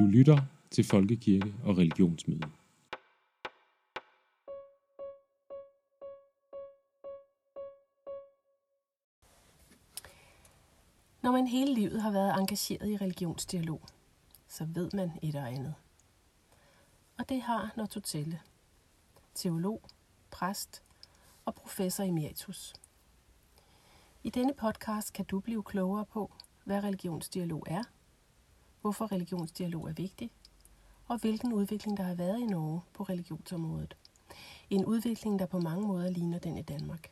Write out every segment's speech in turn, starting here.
Du lytter til Folkekirke og Religionsmøde. Når man hele livet har været engageret i religionsdialog, så ved man et og andet. Og det har Nortotelle, teolog, præst og professor emeritus. I denne podcast kan du blive klogere på, hvad religionsdialog er, hvorfor religionsdialog er vigtig, og hvilken udvikling der har været i Norge på religionsområdet. En udvikling, der på mange måder ligner den i Danmark.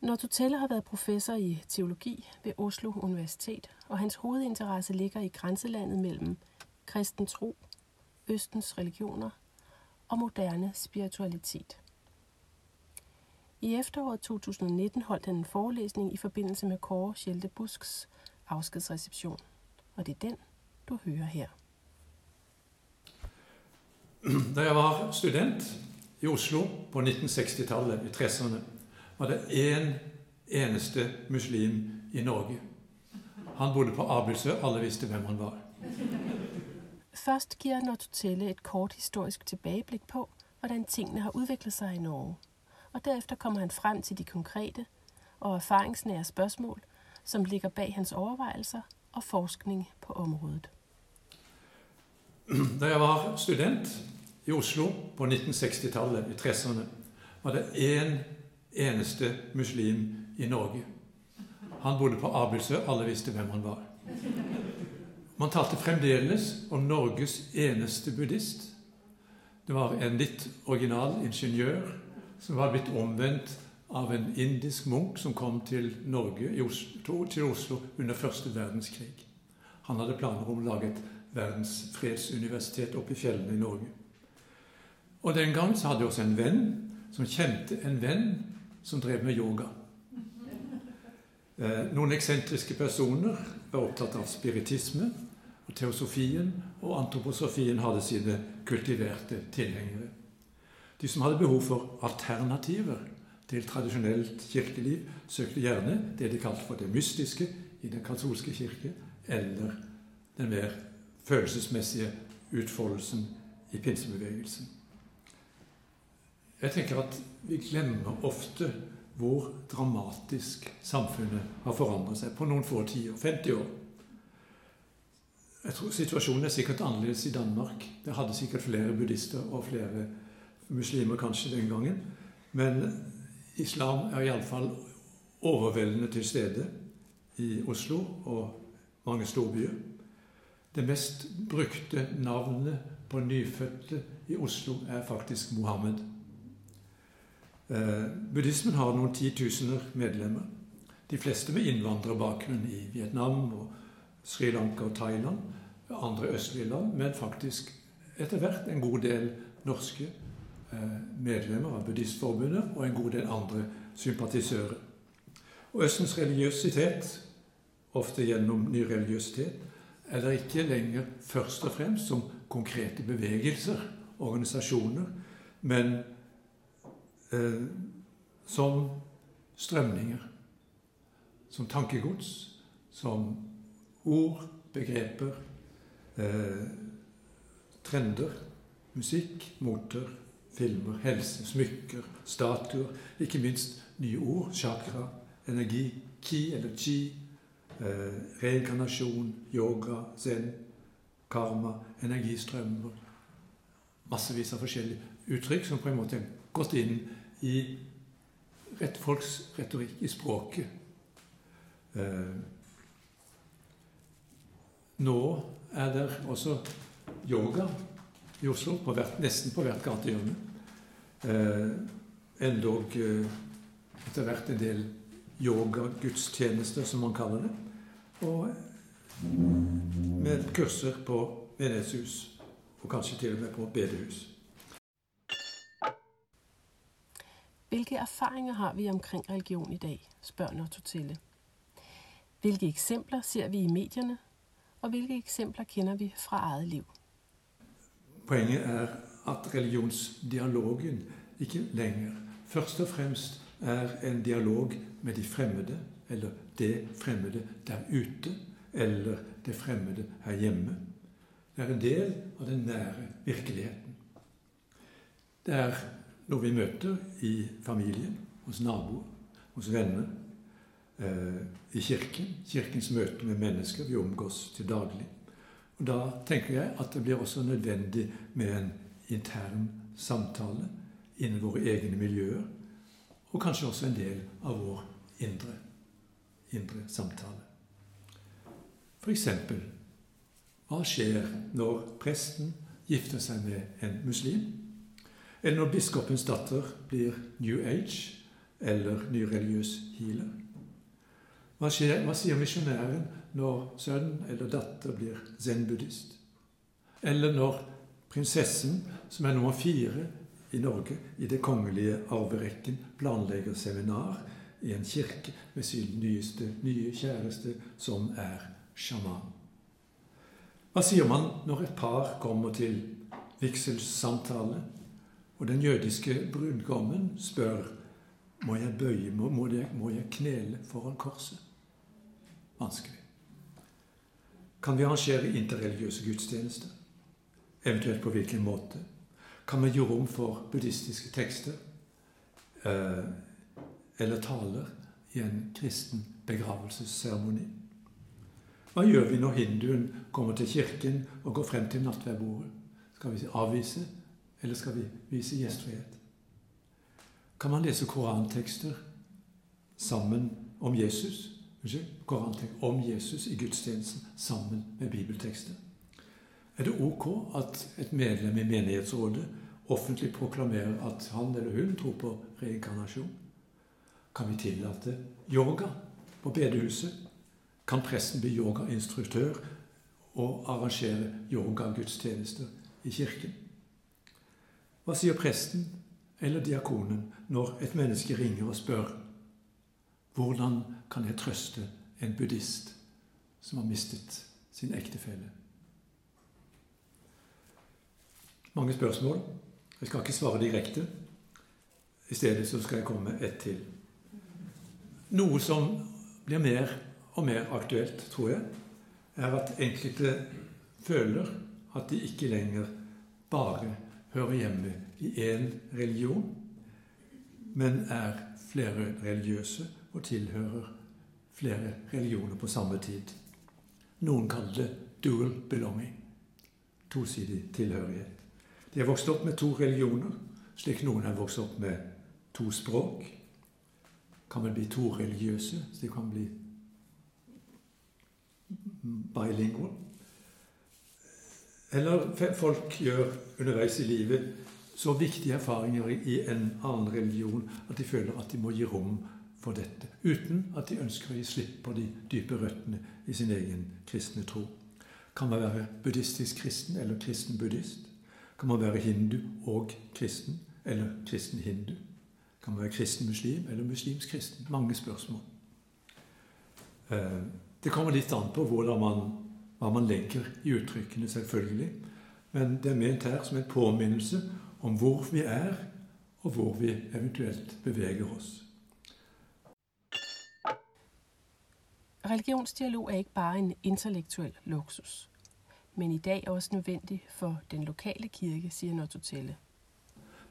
Nortotelle har været professor i teologi ved Oslo Universitet, og hans hovedinteresse ligger i grænselandet mellem kristen tro, østens religioner og moderne spiritualitet. I efteråret 2019 holdt han en forelæsning i forbindelse med Kåre Schelte Busks afskedsreception. Og det er den, du hører her. Da jeg var student i Oslo på 1960-tallet, i 30'erne, var det én eneste muslim i Norge. Han bodde på Abelsø. Alle visste hvem han var. Først giver Nortotelle et kort historisk tilbakeblikk på, hvordan tingene har utviklet seg i Norge. Og derefter kommer han frem til de konkrete og erfaringsnære spørsmål som ligger bag hans overvejelser og forskning på området. Da jeg var student i Oslo på 1960-tallet, i 30'erne, var det én eneste muslim i Norge. Han bodde på Abelsø. Alle visste hvem han var. Man talte fremdeles om Norges eneste buddhist. Det var en litt original ingeniør som var blitt omvendt av en indisk munk som kom til Norge, til Oslo under første verdenskrig. Han hadde planer om å lage et verdensfredsuniversitet oppe i fjellene i Norge. Og Den gang så hadde jeg også en venn som kjente en venn som drev med yoga. Eh, noen eksentriske personer var opptatt av spiritisme, og teosofien og antroposofien hadde sine kultiverte tilhengere. De som hadde behov for alternativer til tradisjonelt kirkeliv, søkte gjerne det de kalte for det mystiske i den katolske kirke, eller den mer følelsesmessige utfoldelsen i pinsebevegelsen. Jeg tenker at vi glemmer ofte hvor dramatisk samfunnet har forandret seg på noen få tiår. 50 år. Jeg tror Situasjonen er sikkert annerledes i Danmark. Det hadde sikkert flere buddhister og flere muslimer kanskje den gangen. Men islam er iallfall overveldende til stede i Oslo og mange storbyer. Det mest brukte navnet på nyfødte i Oslo er faktisk Mohammed. Eh, buddhismen har noen titusener medlemmer. De fleste med innvandrerbakgrunn i Vietnam, og Sri Lanka og Thailand. Andre østlige land, men faktisk etter hvert en god del norske medlemmer av Buddhistforbundet og en god del andre sympatisører. Og Østens religiøsitet, ofte gjennom ny religiøsitet, er det ikke lenger først og fremst som konkrete bevegelser, organisasjoner, men eh, som strømninger. Som tankegods, som ord, begreper, eh, trender, musikk, moter, filmer, helse, smykker, statuer, ikke minst nye ord, chakra, energi, ki eller chi, eh, reinkarnasjon, yoga, zen, karma, energistrømmer Massevis av forskjellige uttrykk som på en måte har gått inn i rett folks retorikk, i språket. Eh, nå er det også yoga i Oslo, på hvert, nesten på hvert gatehjørne. Eh, Endog eh, etter hvert en del yogagudstjenester, som man kaller det. Og med kurser på menighetshus, og kanskje til og med på bedehus. Hvilke erfaringer har vi omkring religion i dag, spør Nortotelle. Hvilke eksempler ser vi i medierne, og hvilke eksempler kender vi fra eget liv? Poenget er at religionsdialogen ikke lenger først og fremst er en dialog med de fremmede, eller det fremmede der ute, eller det fremmede her hjemme. Det er en del av den nære virkeligheten. Det er noe vi møter i familien, hos naboer, hos venner, eh, i kirken. Kirkens møte med mennesker vi omgås til daglig. Og Da tenker jeg at det blir også nødvendig med en intern samtale innen våre egne miljøer, og kanskje også en del av vår indre, indre samtale. F.eks.: Hva skjer når presten gifter seg med en muslim? Eller når biskopens datter blir New Age eller nyreligiøs healer? Hva, skjer, hva sier misjonæren når sønn eller datter blir zen-buddhist? Eller når prinsessen, som er nummer fire i Norge i det kongelige arverekken, planlegger seminar i en kirke med sin nyeste, nye kjæreste, som er sjaman? Hva sier man når et par kommer til vigselssamtale, og den jødiske brudgommen spør må jeg bøye, må, jeg, må jeg knele foran korset? Vanskelig. Kan vi arrangere interreligiøse gudstjenester? Eventuelt på hvilken måte? Kan vi gi rom for buddhistiske tekster eh, eller taler i en kristen begravelsesseremoni? Hva gjør vi når hinduen kommer til kirken og går frem til nattverdbordet? Skal vi avvise, eller skal vi vise gjestfrihet? Kan man lese korantekster sammen om Jesus? Unnskyld, korantekst om Jesus i gudstjenesten sammen med bibeltekster? Er det ok at et medlem i menighetsrådet offentlig proklamerer at han eller hun tror på reinkarnasjon? Kan vi tillate yoga på bedehuset? Kan presten bli yogainstruktør og arrangere yogagudstjenester i kirken? Hva sier presten eller diakonen når et menneske ringer og spør hvordan kan jeg trøste en buddhist som har mistet sin ektefelle? Mange spørsmål. Jeg skal ikke svare direkte. I stedet så skal jeg komme med ett til. Noe som blir mer og mer aktuelt, tror jeg, er at enkelte føler at de ikke lenger bare hører hjemme i én religion, men er flere religiøse og tilhører flere religioner på samme tid. Noen kaller det dual belonging. Tosidig tilhørighet. De har vokst opp med to religioner, slik noen har vokst opp med to språk. Kan vel bli to religiøse, så de kan bli bilingual. Eller folk gjør underveis i livet så viktige erfaringer i en annen religion at de føler at de må gi rom for dette, uten at de ønsker å gi slipp på de dype røttene i sin egen kristne tro. Kan man være buddhistisk kristen eller kristen buddhist? Kan man være hindu og kristen, eller kristen hindu? Kan man være kristen muslim eller muslimsk kristen? Mange spørsmål. Eh, det kommer litt an på man, hva man legger i uttrykkene, selvfølgelig. Men det er ment her som en påminnelse om hvor vi er, og hvor vi eventuelt beveger oss. Religionsdialog er ikke bare en intellektuel luksus men i dag også nødvendig for den lokale kirke, sier Nototelle.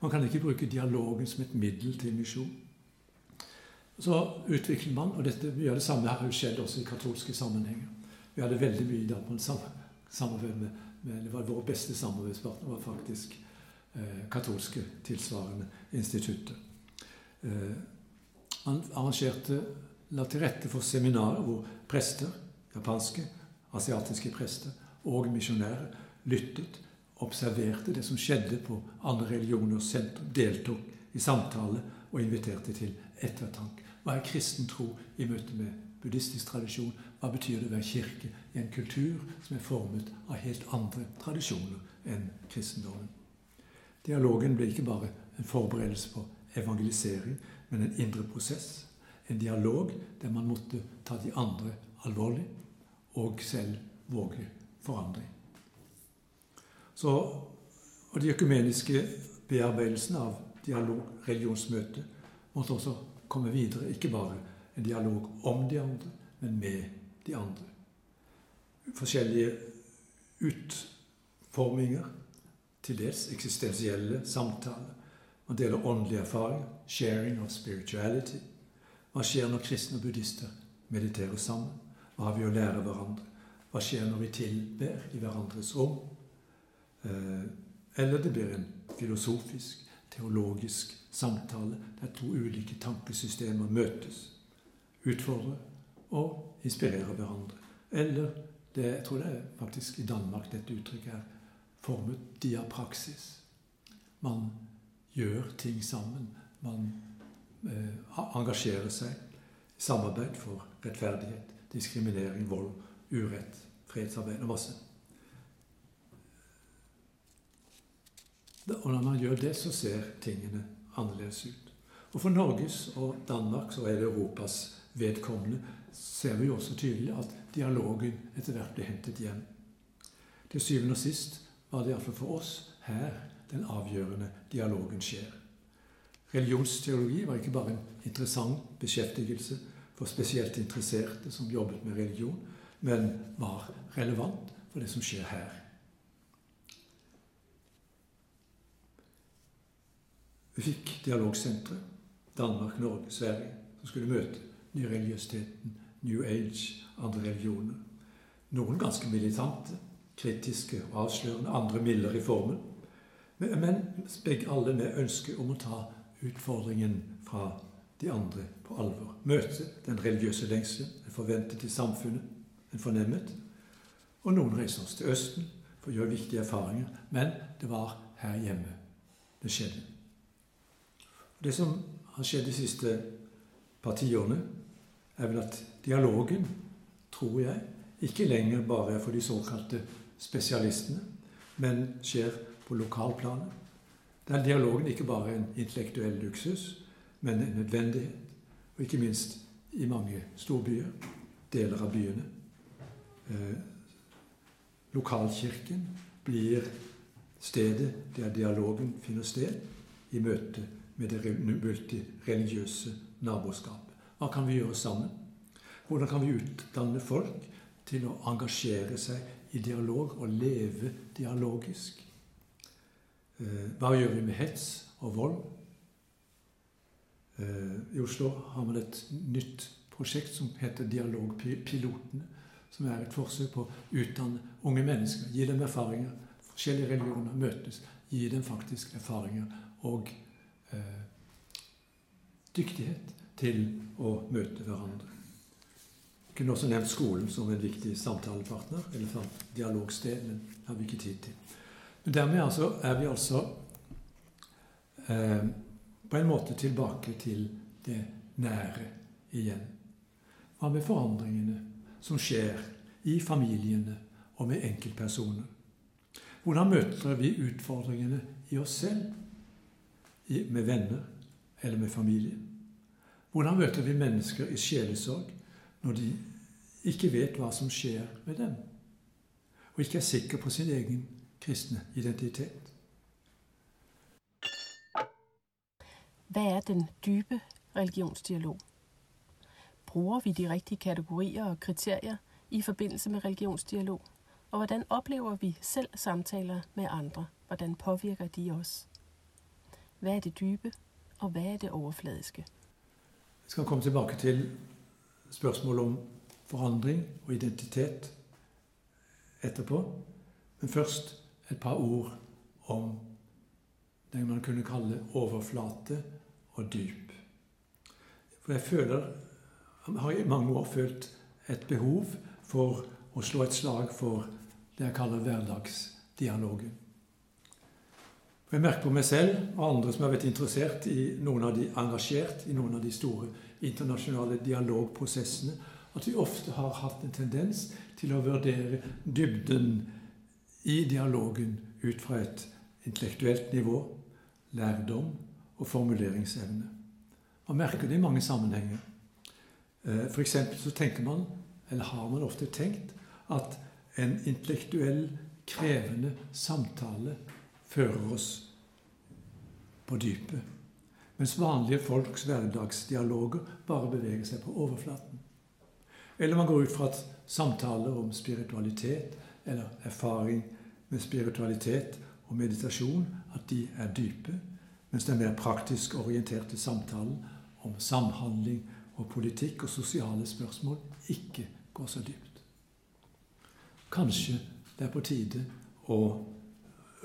Man kan ikke bruke dialogen som et middel til misjon. Så utvikler man, og dette, mye av det samme har jo skjedd også i katolske sammenhenger. Vi hadde veldig mye da på en samarbeid med, med det var Vår beste samarbeidspartner var faktisk eh, katolske tilsvarende instituttet. Eh, man arrangerte, la til rette for seminarer hvor prester, japanske, asiatiske prester, og misjonærer lyttet, observerte det som skjedde på andre religioners sentrum, deltok i samtale og inviterte til ettertanke. Hva er kristen tro i møte med buddhistisk tradisjon? Hva betyr det å være kirke i en kultur som er formet av helt andre tradisjoner enn kristendommen? Dialogen ble ikke bare en forberedelse på evangelisering, men en indre prosess. En dialog der man måtte ta de andre alvorlig og selv våge forandring. Så, og de økumeniske bearbeidelsene av dialog, religionsmøte, måtte også komme videre. Ikke bare en dialog om de andre, men med de andre. forskjellige utforminger, til dels eksistensielle samtaler. Man deler åndelig erfaring, sharing of spirituality. Hva skjer når kristne og buddhister mediterer sammen? Hva har vi å lære hverandre? Hva skjer når vi tilber i hverandres rom? Eh, eller det blir en filosofisk, teologisk samtale der to ulike tankesystemer møtes, utfordrer og inspirerer hverandre. Eller det, jeg tror det er faktisk i Danmark dette uttrykket er formet diapraksis. Man gjør ting sammen. Man eh, engasjerer seg i samarbeid for rettferdighet, diskriminering, vold, urett, fredsarbeid og masse. Og når man gjør det, så ser tingene annerledes ut. Og for Norges og Danmarks og Europas vedkommende ser vi jo også tydelig at dialogen etter hvert ble hentet hjem. Til syvende og sist var det iallfall for oss her den avgjørende dialogen skjer. Religionsteologi var ikke bare en interessant beskjeftigelse for spesielt interesserte som jobbet med religion, men var relevant for det som skjer her. Vi fikk dialogsentre. Danmark, Norge, Sverige, som skulle møte nyreligiøsiteten, New Age, andre religioner. Noen ganske militante, kritiske og avslørende, andre mildere i formen. Men, men begge alle med ønske om å ta utfordringen fra de andre på alvor. Møte den religiøse lengselen, en forventet i samfunnet, en fornemmet. Og noen reiser oss til Østen for å gjøre viktige erfaringer. Men det var her hjemme det skjedde. Det som har skjedd de siste par tiårene, er vel at dialogen, tror jeg, ikke lenger bare er for de såkalte spesialistene, men skjer på lokalplanet. Der dialogen ikke bare er en intellektuell luksus, men en nødvendighet. Og ikke minst i mange storbyer, deler av byene. Eh, lokalkirken blir stedet der dialogen finner sted, i møte med det multireligiøse naboskapet. Hva kan vi gjøre sammen? Hvordan kan vi utdanne folk til å engasjere seg i dialog og leve dialogisk? Eh, hva gjør vi med hets og vold? Eh, I Oslo har man et nytt prosjekt som heter Dialogpilotene. Som er et forsøk på å utdanne unge mennesker, gi dem erfaringer. Forskjellige religioner møtes, gi dem faktisk erfaringer og eh, dyktighet til å møte hverandre. Jeg kunne også nevnt skolen som en viktig samtalepartner, eller dialogsted, men det har vi ikke tid til. Dermed altså, er vi altså eh, på en måte tilbake til det nære igjen. Hva med forandringene som skjer i familiene og med enkeltpersoner? Hvordan møter vi utfordringene i oss selv, med venner eller med familie? Hvordan møter vi mennesker i sjelesorg når de ikke vet hva som skjer med dem, og ikke er sikker på sin egen kristne identitet? Hva er den dype religionsdialog? Bruger vi de riktige kategorier og kriterier i forbindelse med religionsdialog? Og hvordan opplever vi selv samtaler med andre? Hvordan påvirker de oss? Hva er det dype, og hva er det overfladiske? Jeg skal komme tilbake til spørsmålet om forandring og identitet etterpå. Men først et par ord om det man kunne kalle overflate og dyp. For jeg føler har i mange år følt et behov for å slå et slag for det jeg kaller hverdagsdialogen. Jeg merker på meg selv og andre som har vært interessert i noen av de, engasjert i noen av de store internasjonale dialogprosessene, at vi ofte har hatt en tendens til å vurdere dybden i dialogen ut fra et intellektuelt nivå, lærdom og formuleringsevne. Man merker det i mange sammenhenger. For F.eks. så tenker man, eller har man ofte tenkt, at en intellektuell, krevende samtale fører oss på dypet. Mens vanlige folks hverdagsdialoger bare beveger seg på overflaten. Eller man går ut fra at samtaler om spiritualitet eller erfaring med spiritualitet og meditasjon at de er dype, mens den mer praktisk orienterte samtalen om samhandling og politikk og sosiale spørsmål ikke går så dypt. Kanskje det er på tide å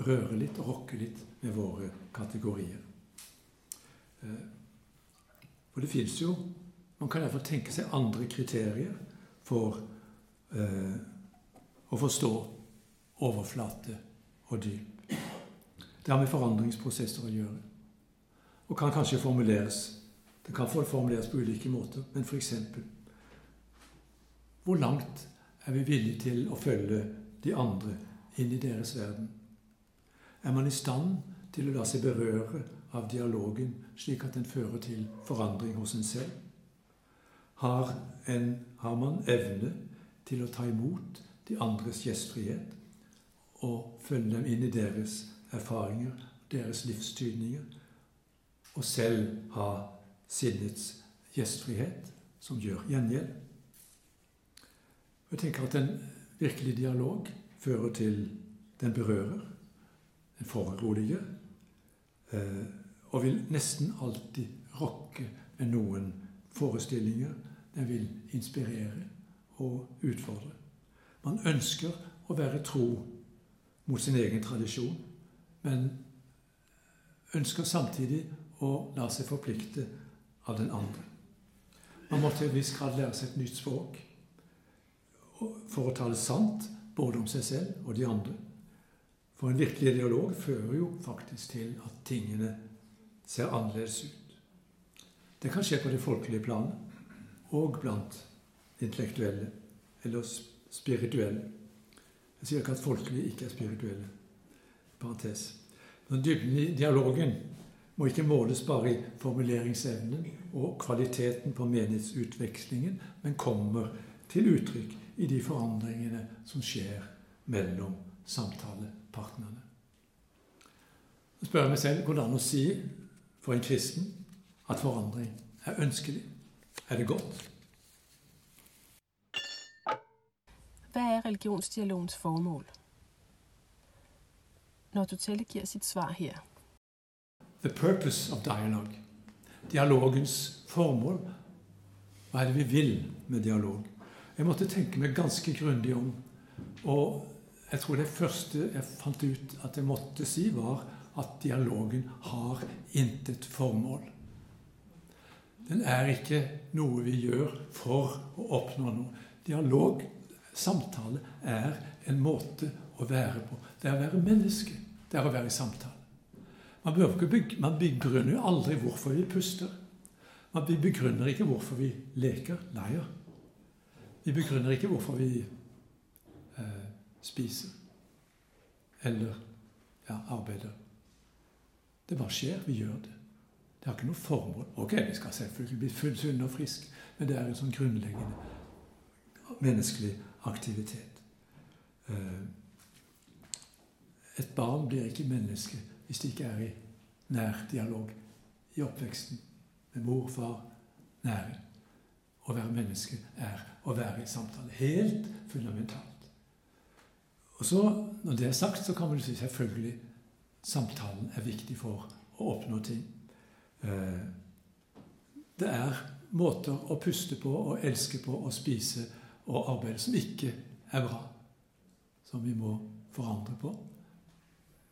røre litt og rokke litt med våre kategorier. Eh, for det fins jo Man kan iallfall tenke seg andre kriterier for eh, å forstå overflate og dyp. Det har med forandringsprosesser å gjøre. Og kan kanskje formuleres Det kan formuleres på ulike måter, men f.eks.: Hvor langt er vi villige til å følge de andre inn i deres verden? Er man i stand til å la seg berøre av dialogen, slik at den fører til forandring hos en selv? Har, en, har man evne til å ta imot de andres gjestfrihet og følge dem inn i deres erfaringer, deres livstydninger, og selv ha sinnets gjestfrihet som gjør gjengjeld? Jeg tenker at en virkelig dialog fører til den berører, den foruroliger, eh, og vil nesten alltid rokke med noen forestillinger. Den vil inspirere og utfordre. Man ønsker å være tro mot sin egen tradisjon, men ønsker samtidig å la seg forplikte av den andre. Man må til en viss grad lære seg et nytt språk for å tale sant både om seg selv og de andre. For en virkelig dialog fører jo faktisk til at tingene ser annerledes ut. Det kan skje på det folkelige planet og blant intellektuelle eller spirituelle. Jeg sier ikke at folkelige ikke er spirituelle. Parentes. Men dybden i dialogen må ikke måles bare i formuleringsevnen og kvaliteten på menighetsutvekslingen, men kommer til uttrykk i de forandringene som skjer mellom samtalepartnerne. Så spør jeg meg selv hvordan å si for en kristen at forandring er ønskelig? Er det godt? Hva er religionsdialogens formål? Når Tutelle giver sitt svar her. The purpose of dialogue. Dialogens formål. Hva er det vi vil med dialog? Jeg måtte tenke meg ganske grundig om. Og jeg tror det første jeg fant ut at jeg måtte si, var at dialogen har intet formål. Den er ikke noe vi gjør for å oppnå noe. Dialog, samtale, er en måte å være på. Det er å være menneske. Det er å være i samtale. Man, bygge, man begrunner jo aldri hvorfor vi puster. Man begrunner ikke hvorfor vi leker, leier. Vi begrunner ikke hvorfor vi eh, spiser eller ja, arbeider. Det bare skjer. Vi gjør det. Det har ikke noe formål. Ok, vi skal selvfølgelig bli sunne og friske, men det er en sånn grunnleggende menneskelig aktivitet. Eh, et barn blir ikke menneske hvis det ikke er i nær dialog i oppveksten med mor, far, næring. Å være menneske er å være i samtale. Helt fundamentalt. Og så, Når det er sagt, så kan man si selvfølgelig samtalen er viktig for å oppnå ting. Eh, det er måter å puste på å elske på å spise og arbeidet som ikke er bra. Som vi må forandre på.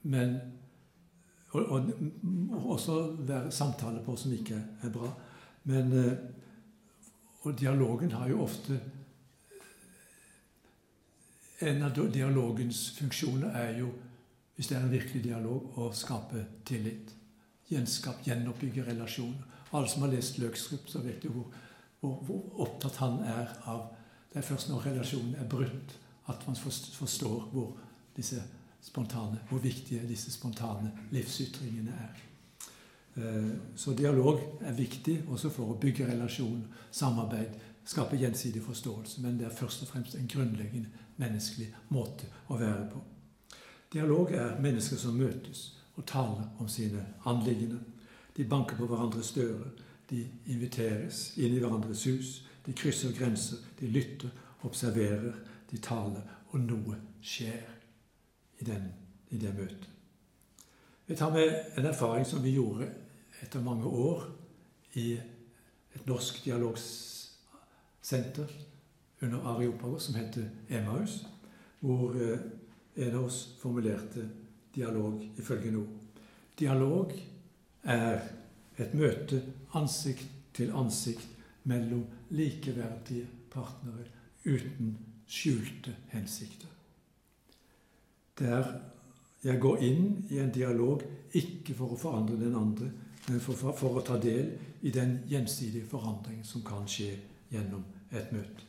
Men og, og, og også være samtale på som ikke er bra. Men eh, og dialogen har jo ofte En av dialogens funksjoner er jo, hvis det er en virkelig dialog, å skape tillit. Gjenskap, gjenoppbygge relasjoner. Alle som har lest Løkstrup, så vet jo hvor, hvor, hvor, opptatt han er av Det er først når relasjonen er brutt, at man forstår hvor, spontane, hvor viktige disse spontane livsytringene er. Eh, så dialog er viktig også for å bygge relasjon, samarbeid, skape gjensidig forståelse. Men det er først og fremst en grunnleggende menneskelig måte å være på. Dialog er mennesker som møtes og taler om sine anliggender. De banker på hverandres dører. De inviteres inn i hverandres hus. De krysser grenser, de lytter, observerer, de taler, og noe skjer i, den, i det møtet. Jeg tar med en erfaring som vi gjorde etter mange år i et norsk dialogsenter under Areopagos som heter Emmaus, hvor eh, en av oss formulerte dialog ifølge noe. Dialog er et møte ansikt til ansikt mellom likeverdige partnere uten skjulte hensikter. Der jeg går inn i en dialog ikke for å forandre den andre, men for, for, å ta del i den gjensidige forandring som kan skje gjennom et møte.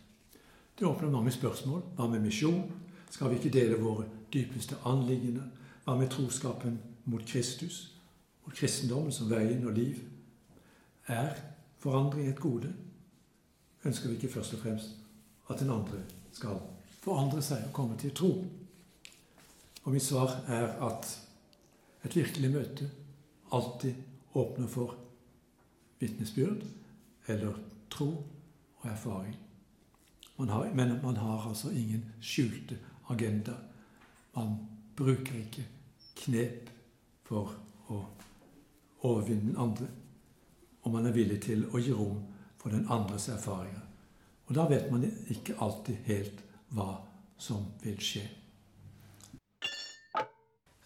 Det åpner mange spørsmål. Hva med misjon? Skal vi ikke dele våre dypeste anliggende? Hva med troskapen mot Kristus? Mot kristendommen som veien og liv? Er forandring et gode? Ønsker vi ikke først og fremst at den andre skal forandre seg og komme til tro? Og mitt svar er at et virkelig møte alltid åpner for vitnesbyrd eller tro og erfaring. Man har, men man har altså ingen skjulte agenda. Man bruker ikke knep for å overvinne den andre. Og man er villig til å gi rom for den andres erfaringer. Og da vet man ikke alltid helt hva som vil skje.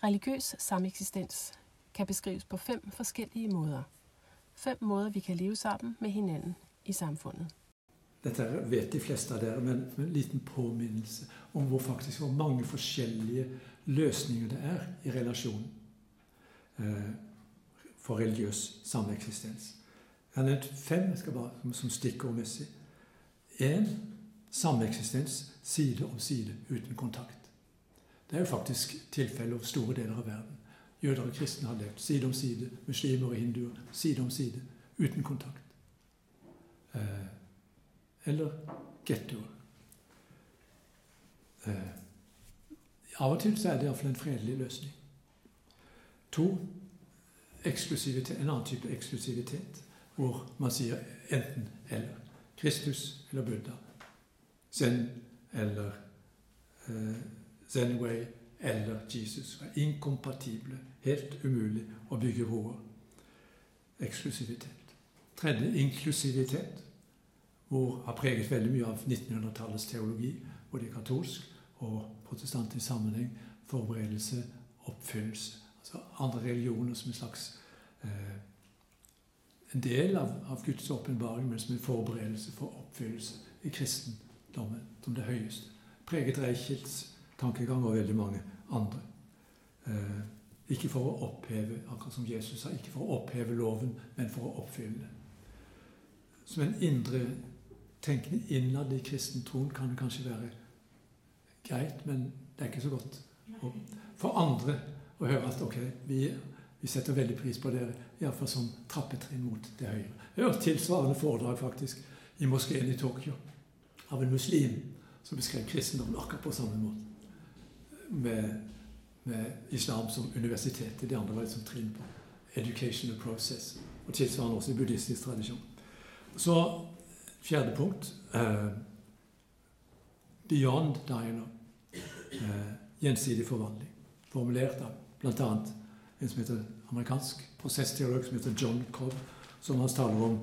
Religiøs sameksistens kan beskrives på fem forskjellige måter. Fem måter vi kan leve sammen med hinanden i samfunnet. Dette vet de fleste av dere, men en liten påminnelse om hvor faktisk hvor mange forskjellige løsninger det er i relasjonen eh, for religiøs sameksistens. Jeg har nevnt fem skal bare, som stikkordmessig. Én sameksistens side om side uten kontakt. Det er jo faktisk tilfellet over store deler av verden. Jøder og kristne har levd side om side. Muslimer og hinduer side om side. Uten kontakt. Eh, eller gettoer. Eh, av og til så er det iallfall en fredelig løsning. To en annen type eksklusivitet, hvor man sier enten eller. Kristus eller Buddha. Zen eller eh, Zenway eller Jesus. Er inkompatible. Helt umulig å bygge broer. Eksklusivitet. Tredje inklusivitet, hvor har preget veldig mye av 1900-tallets teologi, både i katolsk og protestantisk sammenheng. Forberedelse, oppfyllelse. Altså andre religioner som en slags eh, en del av, av Guds åpenbaring, men som en forberedelse for oppfyllelse i kristendommen som det høyeste. Preget Reichels tankegang og veldig mange andre. Eh, ikke for å oppheve, akkurat som Jesus sa, ikke for å oppheve loven, men for å oppfylle den. Som en indre tenkning innad i kristentroen kan det kanskje være greit, men det er ikke så godt. For andre å høre at ok, vi, vi setter veldig pris på dere, iallfall som trappetrinn mot det høyre. Jeg hørte tilsvarende foredrag faktisk i moskeen i Tokyo av en muslim som beskrev kristendommen akkurat på samme måte med, med islam som universitet. Det andre var liksom trinn på educational process. Og tilsvarende også i buddhistisk tradisjon. Så fjerde punkt eh, Beyond Diana. Eh, gjensidig forvandling. Formulert av bl.a. en som heter amerikansk prosessteolog som heter John Cobb, som hans taler om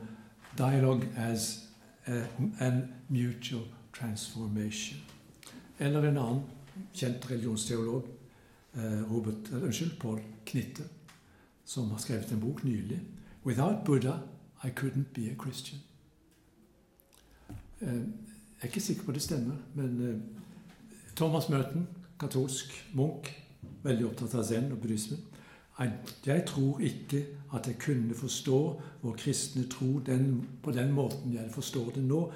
dialogue as a, an mutual transformation. Eller en annen kjent religionsteolog, eh, Robert, eh, unnskyld, Paul Knitte, som har skrevet en bok nylig. 'Without Buddha I couldn't be a Christian'. Eh, jeg er ikke sikker på det stemmer, men Thomas Merton, katolsk munk, veldig opptatt av zen og buddhismen. Jeg tror ikke at jeg kunne forstå vår kristne tro den, på den måten jeg forstår det nå,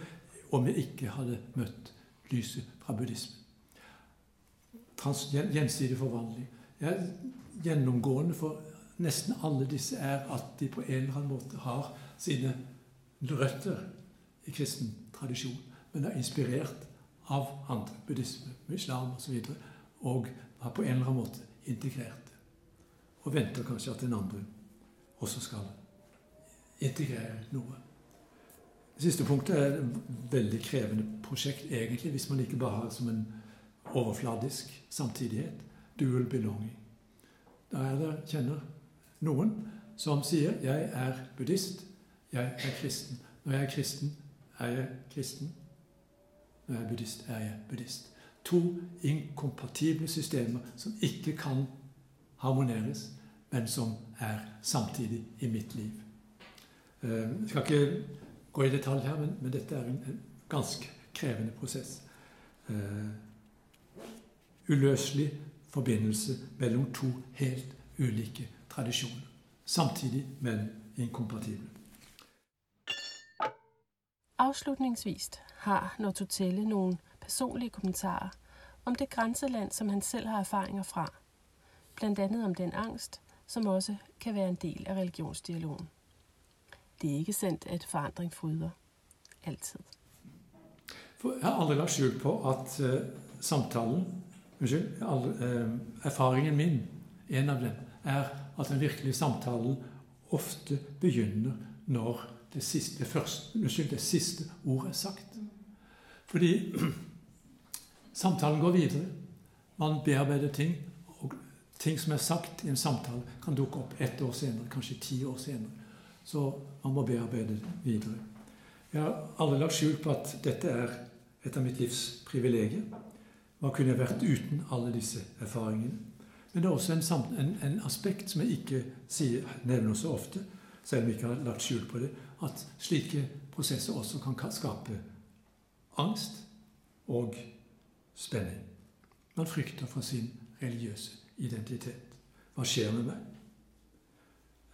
om jeg ikke hadde møtt lyset fra buddhismen gjensidig forvandling. Jeg, gjennomgående for nesten alle disse er at de på en eller annen måte har sine røtter i kristen tradisjon, men er inspirert av andre, buddhisme, islam osv., og, og har på en eller annen måte integrert. Og venter kanskje at den andre også skal integrere noe. Det siste punktet er et veldig krevende prosjekt, egentlig, hvis man ikke bare har som en overfladisk samtidighet. Dual belonging. Da er det, kjenner noen som sier 'jeg er buddhist', 'jeg er kristen'. Når jeg er kristen, er jeg kristen. Når jeg er buddhist, er jeg buddhist. To inkompatible systemer som ikke kan harmoneres, men som er samtidig i mitt liv. Eh, jeg skal ikke gå i detalj her, men, dette er en, en, ganske krevende prosess. Uh, uløselig forbindelse mellom to helt ulike tradisjoner. Samtidig, men inkompatible. Afslutningsvis har Nortotelle noen personlige kommentarer om det grænseland, som han selv har erfaringer fra. Blandt andet om den angst, som også kan være en del af religionsdialogen. Det er ikke sandt, at forandring fryder. Altid. Jeg har aldri lagt skjul på at uh, samtalen Unnskyld. Uh, erfaringen min, en av dem, er at den virkelige samtalen ofte begynner når det siste, det første, unnskyld, det siste ordet er sagt. Fordi samtalen går videre. Man bearbeider ting. Ting som er sagt i en samtale, kan dukke opp ett år senere, kanskje ti år senere. Så man må bearbeide videre. Jeg har aldri lagt skjul på at dette er et av mitt livs privilegier. Hva kunne jeg vært uten alle disse erfaringene? Men det er også en, en, en aspekt som jeg ikke sier, nevner så ofte, selv om jeg ikke har lagt skjul på det, at slike prosesser også kan skape angst og spenning. Man frykter for sin religiøse identitet. Hva skjer med meg?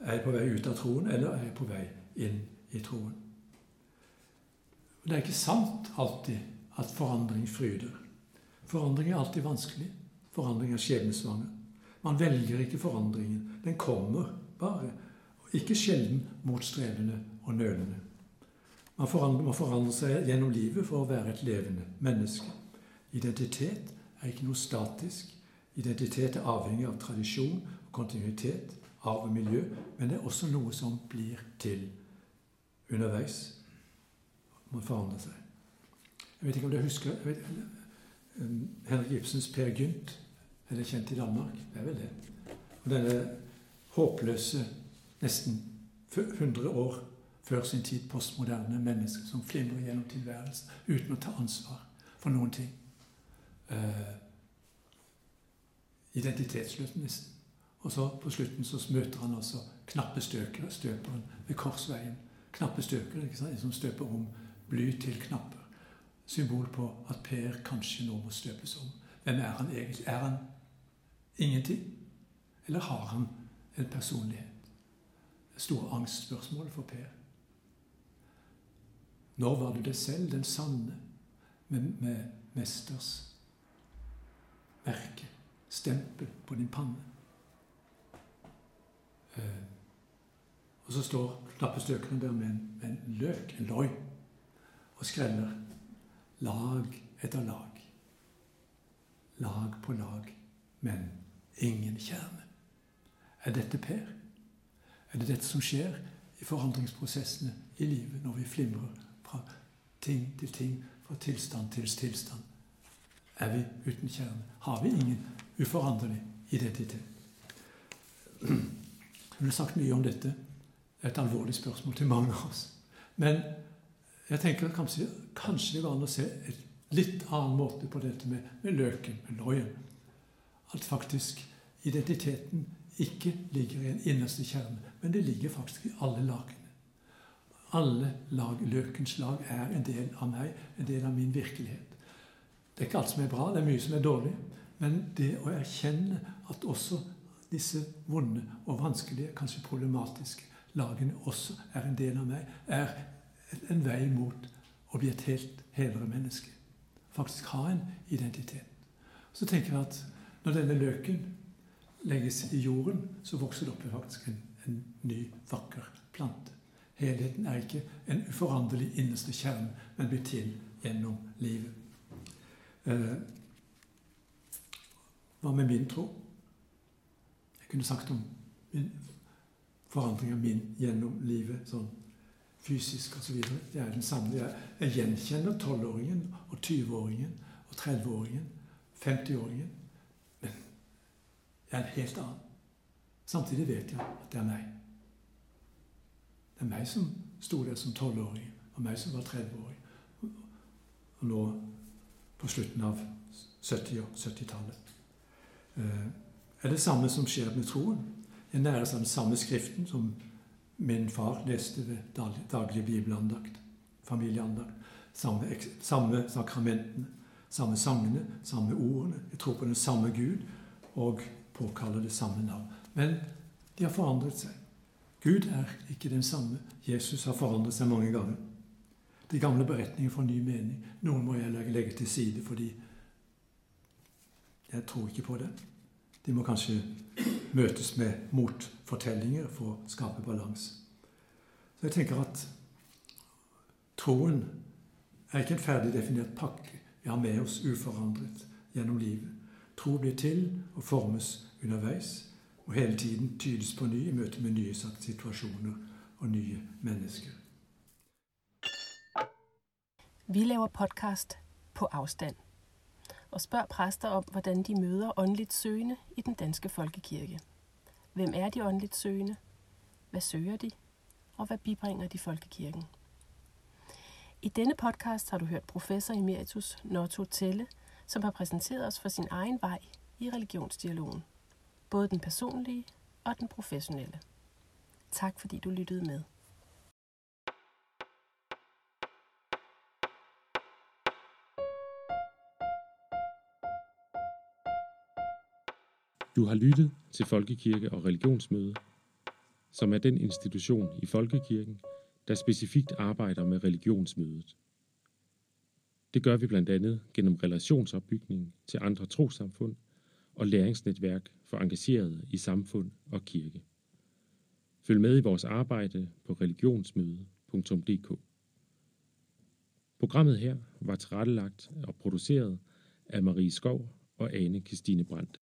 Er jeg på vei ut av troen, eller er jeg på vei inn i troen? Det er ikke sant alltid at forandring fryder. Forandring er alltid vanskelig. Forandring er skjebnesvanger. Man velger ikke forandringen. Den kommer bare. Ikke sjelden motstrevende og nølende. Man forandrer, må forandre seg gjennom livet for å være et levende menneske. Identitet er ikke noe statisk. Identitet er avhengig av tradisjon kontinuitet, arv og miljø, men det er også noe som blir til underveis. Man forandrer seg. Jeg vet ikke om dere husker vet, um, Henrik Ibsens Per Gynt. Er kjent i Danmark? Det er vel det. Og denne håpløse, nesten 100 år før sin tid postmoderne mennesker som flimrer gjennom tilværelsen uten å ta ansvar for noen ting. Uh, identitetsløs nesten. Og så på slutten så møter han altså knappe støkere, støperen ved korsveien. Knappe støkere ikke sant? som støper om bly til knapper. Symbol på at Per kanskje nå må støpes om. Hvem er han egentlig? Er han ingenting? Eller har han en personlighet? Store angstspørsmål for Per. Når var du det selv, den sanne, med, med mesters merke, stempel på din panne? Uh, og så står knappestøkeren der med en, med en løk, en løgn, og skreller lag etter lag. Lag på lag, men ingen kjerne. Er dette Per? Er det dette som skjer i forandringsprosessene i livet når vi flimrer fra ting til ting, fra tilstand til tilstand? Er vi uten kjerne? Har vi ingen uforanderlig identitet? Hun har sagt mye om dette. Det et alvorlig spørsmål til mange av oss. Men jeg tenker kanskje, kanskje det går an å se et litt annen måte på dette med, med løken, med løyen. At faktisk identiteten ikke ligger i en innerste kjerne, men det ligger faktisk i alle lagene. Alle lag, løkens lag er en del av meg, en del av min virkelighet. Det er ikke alt som er bra, det er mye som er dårlig. Men det å erkjenne at også disse vonde og vanskelige, kanskje problematiske lagene også er en del av meg, er en vei mot å bli et helt helere menneske. Faktisk ha en identitet. Så tenker jeg at når denne løken legges i jorden, så vokser det opp faktisk en, en ny, vakker plante. Helheten er ikke en uforanderlig innerste kjerne, men blir til gjennom livet. Hva med min tro? Jeg kunne sagt om min, forandring av min gjennom livet sånn fysisk osv. Det er den samme. Jeg gjenkjenner 12-åringen og 20-åringen og 30-åringen, 50-åringen. Men jeg er en helt annen. Samtidig vet jeg at det er meg. Det er meg som sto der som 12-åring, og meg som var 30-åring. Og nå på slutten av 70- og 70-tallet. Eh, er det samme som skjer med troen. Jeg næres av den samme skriften som min far leste ved daglig bibelandakt, familieandakt. Samme, samme sakramentene, samme sangene, samme ordene. Jeg tror på den samme Gud og påkaller det samme navn. Men de har forandret seg. Gud er ikke den samme. Jesus har forandret seg mange ganger. De gamle beretningene får ny mening. Noen må jeg legge til side fordi jeg tror ikke på det. De må kanskje møtes med motfortellinger for å skape balanse. Så jeg tenker at troen er ikke en ferdig definert pakke vi har med oss uforandret gjennom livet. Tro blir til og formes underveis og hele tiden tydes på ny i møte med nye situasjoner og nye mennesker. Vi laver podkast på avstand og spør præster om, hvordan de møder åndeligt søgende i den danske folkekirke. Hvem er de åndeligt søgende? Hvad søger de? Og hvad bibringer de folkekirken? I denne podcast har du hørt professor emeritus Notto Telle, som har præsenteret os for sin egen vej i religionsdialogen. Både den personlige og den professionelle. Tak fordi du lyttede med. Du har lyttet til Folkekirke og Religionsmøde, som er den institution i Folkekirken, der specifikt arbejder med religionsmødet. Det gør vi blandt andet gennem relationsopbygning til andre trosamfund og læringsnetværk for engagerede i samfund og kirke. Følg med i vores arbejde på religionsmøde.dk. Programmet her var tilrettelagt og produceret af Marie Skov og Ane Christine Brandt.